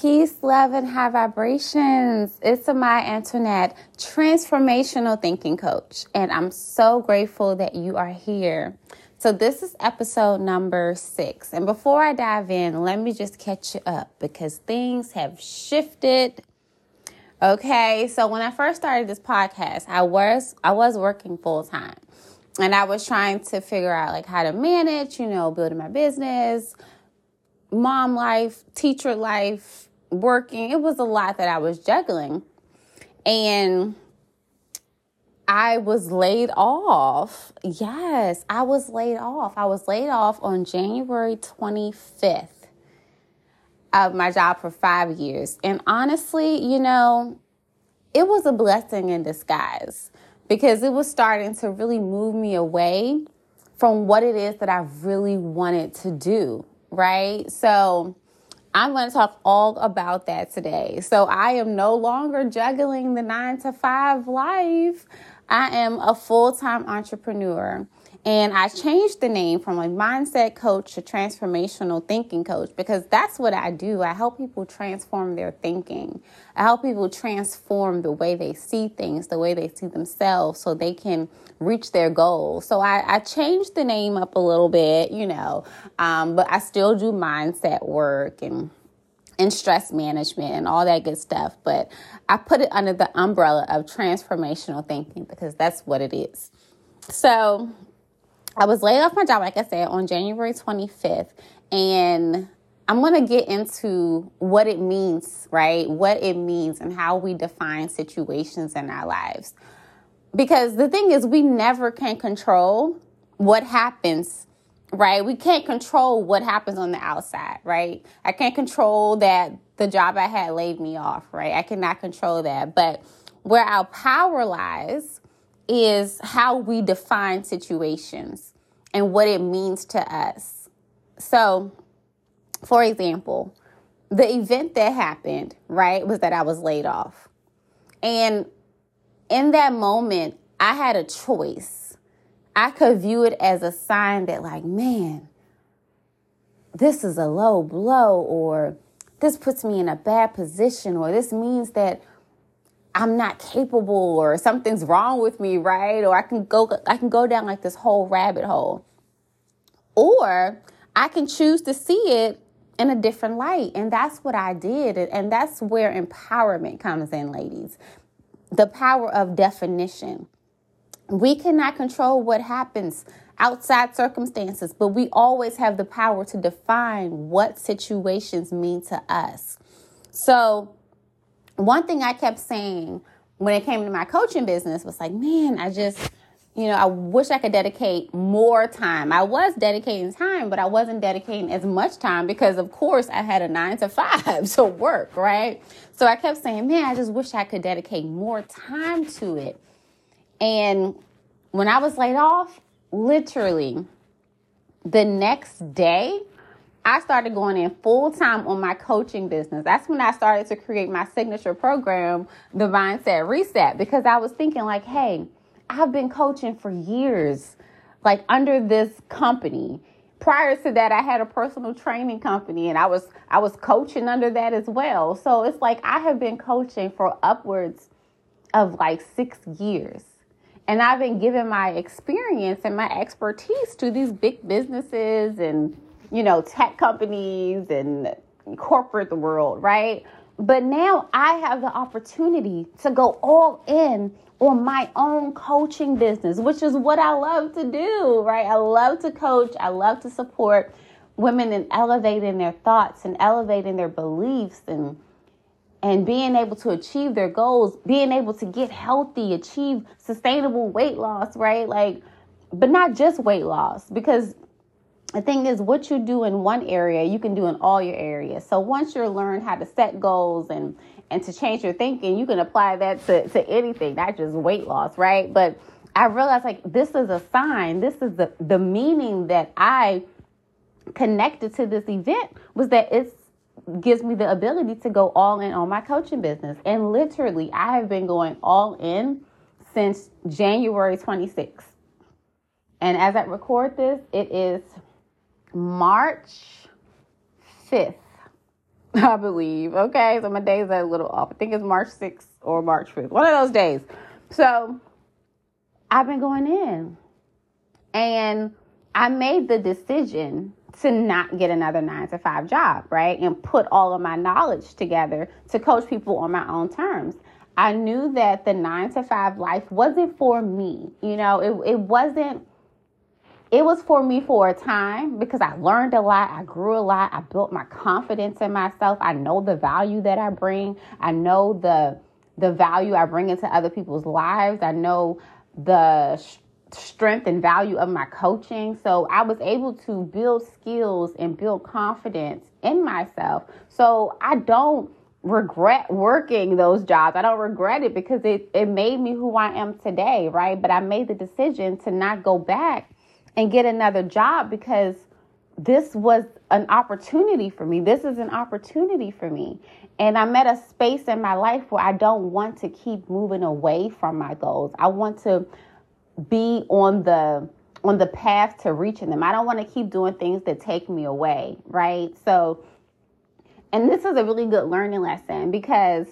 Peace, love, and high vibrations. It's Amaya Antoinette, transformational thinking coach, and I'm so grateful that you are here. So, this is episode number six. And before I dive in, let me just catch you up because things have shifted. Okay, so when I first started this podcast, I was I was working full time, and I was trying to figure out like how to manage, you know, building my business, mom life, teacher life, working. It was a lot that I was juggling. And I was laid off. Yes, I was laid off. I was laid off on January 25th of my job for five years. And honestly, you know, it was a blessing in disguise because it was starting to really move me away from what it is that I really wanted to do right? So I'm going to talk all about that today. So I am no longer juggling the nine to five life. I am a full time entrepreneur. And I changed the name from a mindset coach to transformational thinking coach because that's what I do. I help people transform their thinking. I help people transform the way they see things, the way they see themselves, so they can reach their goals. So I, I changed the name up a little bit, you know, um, but I still do mindset work and and stress management and all that good stuff. But I put it under the umbrella of transformational thinking because that's what it is. So I was laid off my job, like I said, on January 25th. And I'm going to get into what it means, right? What it means and how we define situations in our lives. Because the thing is, we never can control what happens, right? We can't control what happens on the outside, right? I can't control that the job I had laid me off, right? I cannot control that. But where our power lies is how we define situations and what it means to us. So, for example, the event that happened, right, was that I was laid off. And in that moment, I had a choice. I could view it as a sign that, like, man, this is a low blow, or this puts me in a bad position, or this means that I'm not capable or something's wrong with me, right? Or I can go I can go down like this whole rabbit hole. Or I can choose to see it in a different light. And that's what I did. And that's where empowerment comes in, ladies. The power of definition. We cannot control what happens outside circumstances, but we always have the power to define what situations mean to us. So, one thing I kept saying when it came to my coaching business was like, man, I just, you know, I wish I could dedicate more time. I was dedicating time, but I wasn't dedicating as much time because, of course, I had a nine to five to work, right? So I kept saying, man, I just wish I could dedicate more time to it. And when I was laid off, literally the next day, I started going in full time on my coaching business. That's when I started to create my signature program, the Mindset Reset, because I was thinking, like, hey, I've been coaching for years, like under this company. Prior to that, I had a personal training company and I was I was coaching under that as well. So it's like I have been coaching for upwards of like 6 years. And I've been giving my experience and my expertise to these big businesses and you know, tech companies and corporate world, right? But now I have the opportunity to go all in on my own coaching business, which is what I love to do, right? I love to coach, I love to support women in elevating their thoughts and elevating their beliefs and and being able to achieve their goals, being able to get healthy, achieve sustainable weight loss, right? Like but not just weight loss because the thing is what you do in one area you can do in all your areas. So once you learn how to set goals and and to change your thinking you can apply that to, to anything not just weight loss right? But i realized like this is a sign. This is the the meaning that i connected to this event was that it gives me the ability to go all in on my coaching business and literally i have been going all in since january 26th and as i record this it is March 5th. I believe. Okay, so my days are a little off. I think it's March 6th or March 5th, one of those days. So I've been going in and I made the decision to not get another nine to five job, right? And put all of my knowledge together to coach people on my own terms. I knew that the nine to five life wasn't for me. You know, it, it wasn't, it was for me for a time because I learned a lot. I grew a lot. I built my confidence in myself. I know the value that I bring. I know the, the value I bring into other people's lives. I know the strength and value of my coaching. So I was able to build skills and build confidence in myself. So I don't regret working those jobs. I don't regret it because it, it made me who I am today, right? But I made the decision to not go back and get another job because this was an opportunity for me. This is an opportunity for me. And I'm at a space in my life where I don't want to keep moving away from my goals. I want to be on the on the path to reaching them. I don't want to keep doing things that take me away, right? So and this is a really good learning lesson because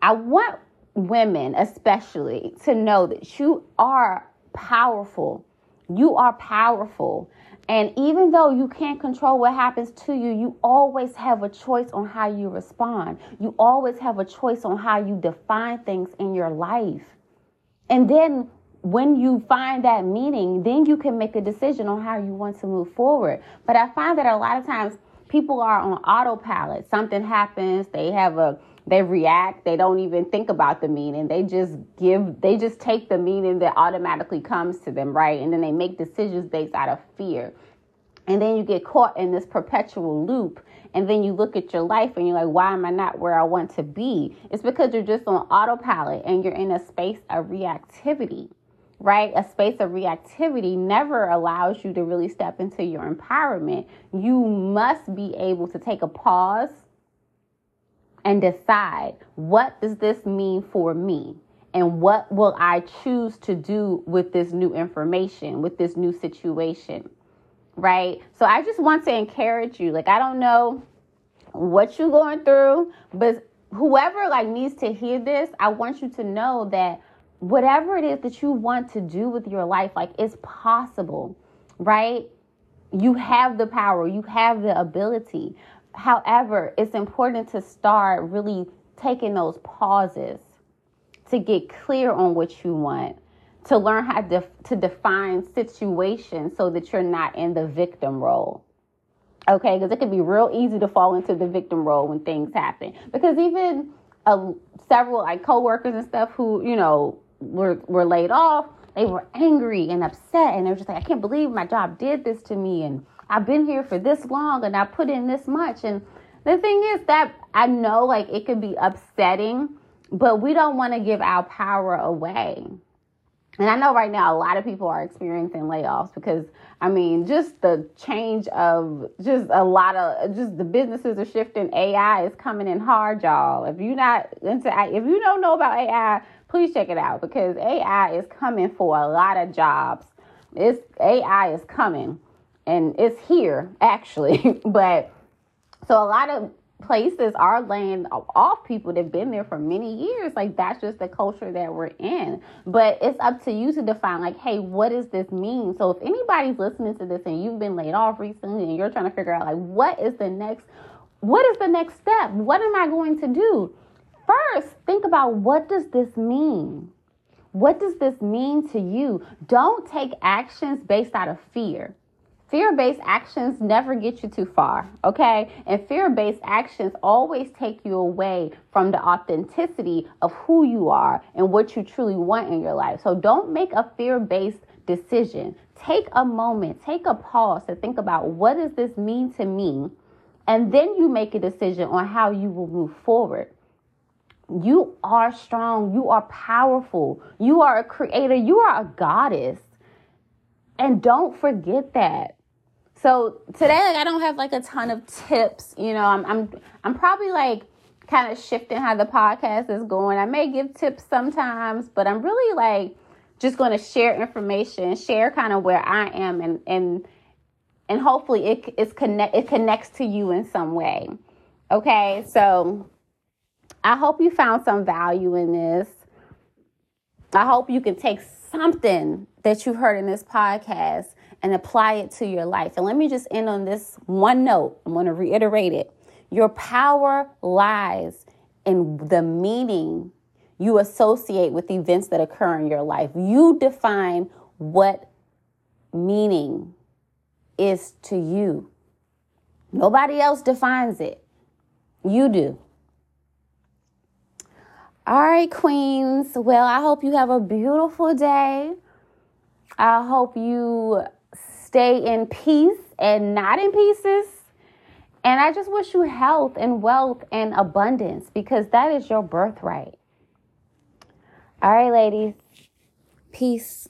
I want women especially to know that you are powerful. You are powerful. And even though you can't control what happens to you, you always have a choice on how you respond. You always have a choice on how you define things in your life. And then when you find that meaning, then you can make a decision on how you want to move forward. But I find that a lot of times people are on autopilot. Something happens, they have a they react, they don't even think about the meaning. They just give they just take the meaning that automatically comes to them, right? And then they make decisions based out of fear. And then you get caught in this perpetual loop and then you look at your life and you're like, why am I not where I want to be? It's because you're just on autopilot and you're in a space of reactivity right? A space of reactivity never allows you to really step into your empowerment. You must be able to take a pause and decide what does this mean for me? And what will I choose to do with this new information, with this new situation? Right? So I just want to encourage you. Like, I don't know what you're going through, but whoever like needs to hear this, I want you to know that whatever it is that you want to do with your life, like it's possible, right? You have the power, you have the ability. However, it's important to start really taking those pauses to get clear on what you want, to learn how to, to define situations so that you're not in the victim role. Okay, because it can be real easy to fall into the victim role when things happen. Because even uh, several like coworkers and stuff who you know were were laid off, they were angry and upset, and they were just like, I can't believe my job did this to me, and I've been here for this long, and I put in this much, and the thing is that I know like it could be upsetting, but we don't want to give our power away. And I know right now a lot of people are experiencing layoffs because I mean, just the change of just a lot of just the businesses are shifting. AI is coming in hard, y'all. If you're not into, if you don't know about AI, please check it out because AI is coming for a lot of jobs. It's AI is coming and it's here actually. but so a lot of places are laying off people that've been there for many years. Like that's just the culture that we're in. But it's up to you to define like, hey, what does this mean? So if anybody's listening to this and you've been laid off recently and you're trying to figure out like what is the next what is the next step? What am I going to do? First, think about what does this mean? What does this mean to you? Don't take actions based out of fear. Fear based actions never get you too far, okay? And fear based actions always take you away from the authenticity of who you are and what you truly want in your life. So don't make a fear based decision. Take a moment, take a pause to think about what does this mean to me? And then you make a decision on how you will move forward. You are strong. You are powerful. You are a creator. You are a goddess. And don't forget that. So today, like, I don't have like a ton of tips. You know, I'm I'm I'm probably like kind of shifting how the podcast is going. I may give tips sometimes, but I'm really like just going to share information, share kind of where I am, and and and hopefully it it's connect it connects to you in some way. Okay, so I hope you found some value in this. I hope you can take something that you've heard in this podcast and apply it to your life. And let me just end on this one note. I'm going to reiterate it. Your power lies in the meaning you associate with events that occur in your life. You define what meaning is to you. Nobody else defines it. You do. All right, queens. Well, I hope you have a beautiful day. I hope you stay in peace and not in pieces. And I just wish you health and wealth and abundance because that is your birthright. All right, ladies. Peace.